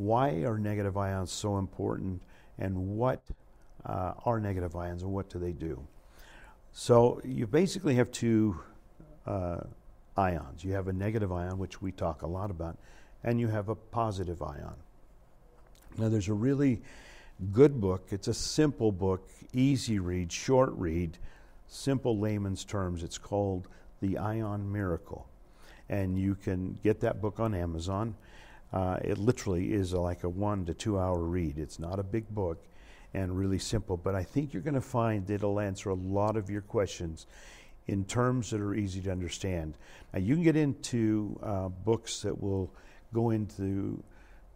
why are negative ions so important and what uh, are negative ions and what do they do. So you basically have two uh, ions. You have a negative ion, which we talk a lot about, and you have a positive ion. Now, there's a really good book. It's a simple book, easy read, short read, simple layman's terms. It's called The Ion Miracle. And you can get that book on Amazon. Uh, it literally is like a one to two hour read. It's not a big book and really simple, but I think you're going to find that it'll answer a lot of your questions in terms that are easy to understand. Now, you can get into uh, books that will go into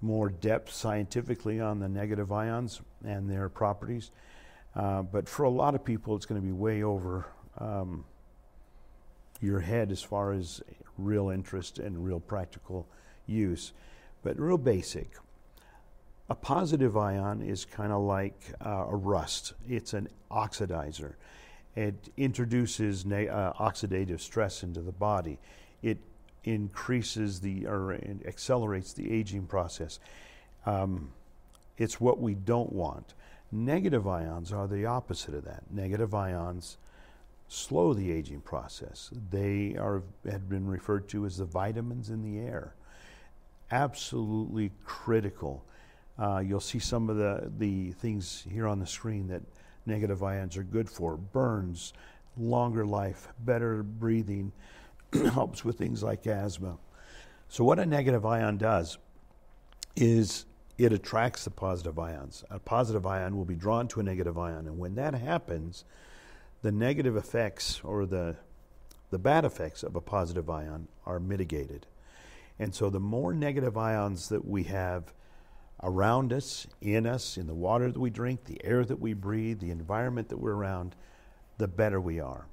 more depth scientifically on the negative ions and their properties, uh, but for a lot of people, it's going to be way over um, your head as far as real interest and real practical use. But real basic. A positive ion is kind of like uh, a rust. It's an oxidizer. It introduces uh, oxidative stress into the body. It increases the or accelerates the aging process. Um, it's what we don't want. Negative ions are the opposite of that. Negative ions slow the aging process. They are had been referred to as the vitamins in the air. Absolutely critical. Uh, you'll see some of the, the things here on the screen that negative ions are good for burns, longer life, better breathing, helps with things like asthma. So, what a negative ion does is it attracts the positive ions. A positive ion will be drawn to a negative ion, and when that happens, the negative effects or the the bad effects of a positive ion are mitigated. And so the more negative ions that we have around us, in us, in the water that we drink, the air that we breathe, the environment that we're around, the better we are.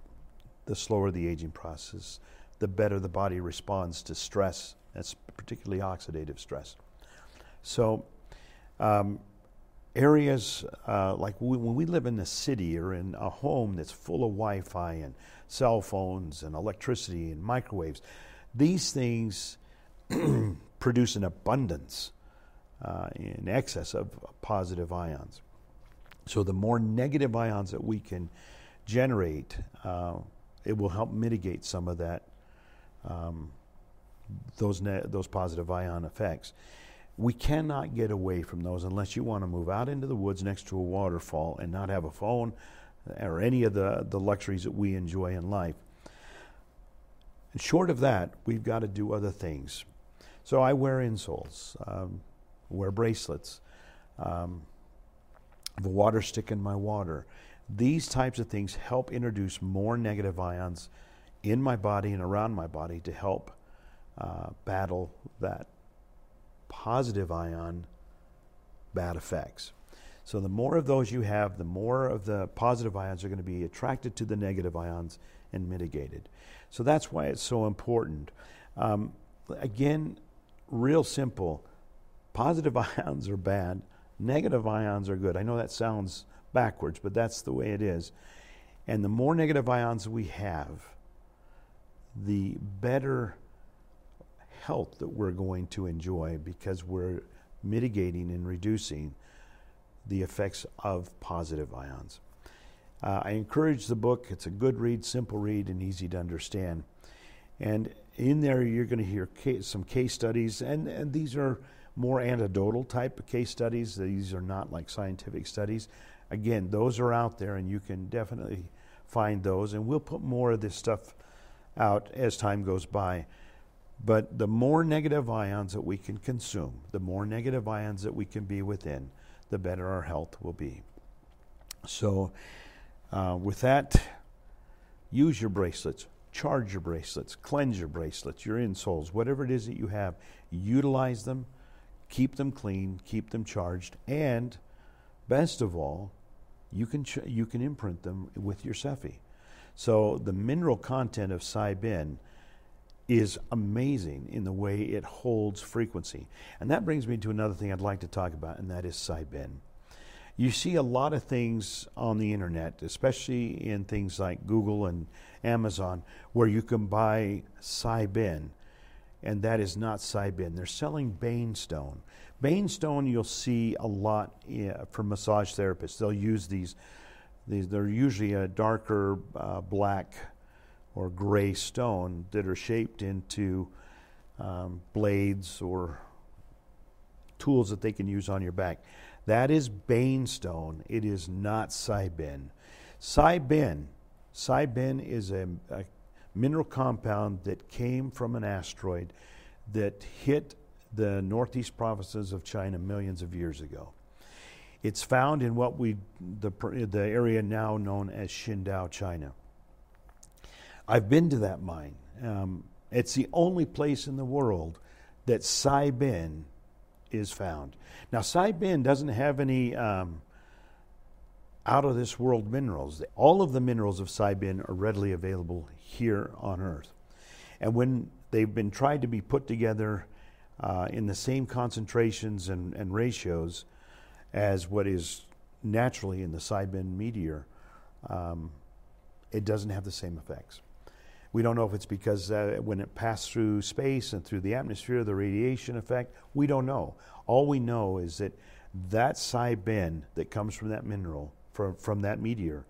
The slower the aging process, the better the body responds to stress, that's particularly oxidative stress. So, um, areas uh, like we, when we live in a city or in a home that's full of Wi Fi and cell phones and electricity and microwaves, these things produce an abundance uh, in excess of positive ions. So, the more negative ions that we can generate, uh, it will help mitigate some of that um, those ne- those positive ion effects. We cannot get away from those unless you want to move out into the woods next to a waterfall and not have a phone or any of the, the luxuries that we enjoy in life. And short of that, we've got to do other things. So I wear insoles, um, wear bracelets, um, the water stick in my water. These types of things help introduce more negative ions in my body and around my body to help uh, battle that positive ion bad effects. So the more of those you have, the more of the positive ions are going to be attracted to the negative ions and mitigated. So that's why it's so important. Um, again, real simple. Positive ions are bad, negative ions are good. I know that sounds backwards, but that's the way it is. And the more negative ions we have, the better health that we're going to enjoy because we're mitigating and reducing the effects of positive ions. Uh, I encourage the book. It's a good read, simple read, and easy to understand. And in there, you're going to hear case, some case studies, and, and these are more anecdotal type of case studies. These are not like scientific studies. Again, those are out there, and you can definitely find those. And we'll put more of this stuff out as time goes by. But the more negative ions that we can consume, the more negative ions that we can be within, the better our health will be. So, uh, with that, use your bracelets, charge your bracelets, cleanse your bracelets, your insoles, whatever it is that you have, utilize them, keep them clean, keep them charged, and best of all, you can, ch- you can imprint them with your Cephi. So the mineral content of Cybin is amazing in the way it holds frequency. And that brings me to another thing I'd like to talk about, and that is Cybin. You see a lot of things on the internet, especially in things like Google and Amazon, where you can buy Cybin. and that is not Cybin. They're selling Banestone. Banestone you'll see a lot for massage therapists. They'll use these, these they're usually a darker uh, black or gray stone that are shaped into um, blades or tools that they can use on your back. That is Banestone. It is not Cybin. Cybin, Cybin is a, a mineral compound that came from an asteroid that hit the northeast provinces of China millions of years ago. It's found in what we the the area now known as Qingdao, China. I've been to that mine. Um, it's the only place in the world that Cybin is found. Now, Cybin doesn't have any um, out of this world minerals. All of the minerals of Cybin are readily available here on Earth. And when they've been tried to be put together uh, in the same concentrations and, and, ratios as what is naturally in the Cybin meteor, um, it doesn't have the same effects. We don't know if it's because uh, when it passed through space and through the atmosphere, the radiation effect, we don't know. All we know is that that Cybin that comes from that mineral, from, from that meteor,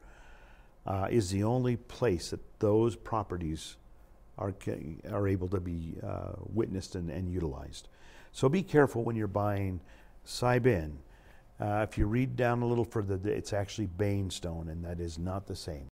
uh, is the only place that those properties are, are able to be uh, witnessed and, and, utilized. So be careful when you're buying Cybin. Uh, if you read down a little further, it's actually Banestone, and that is not the same.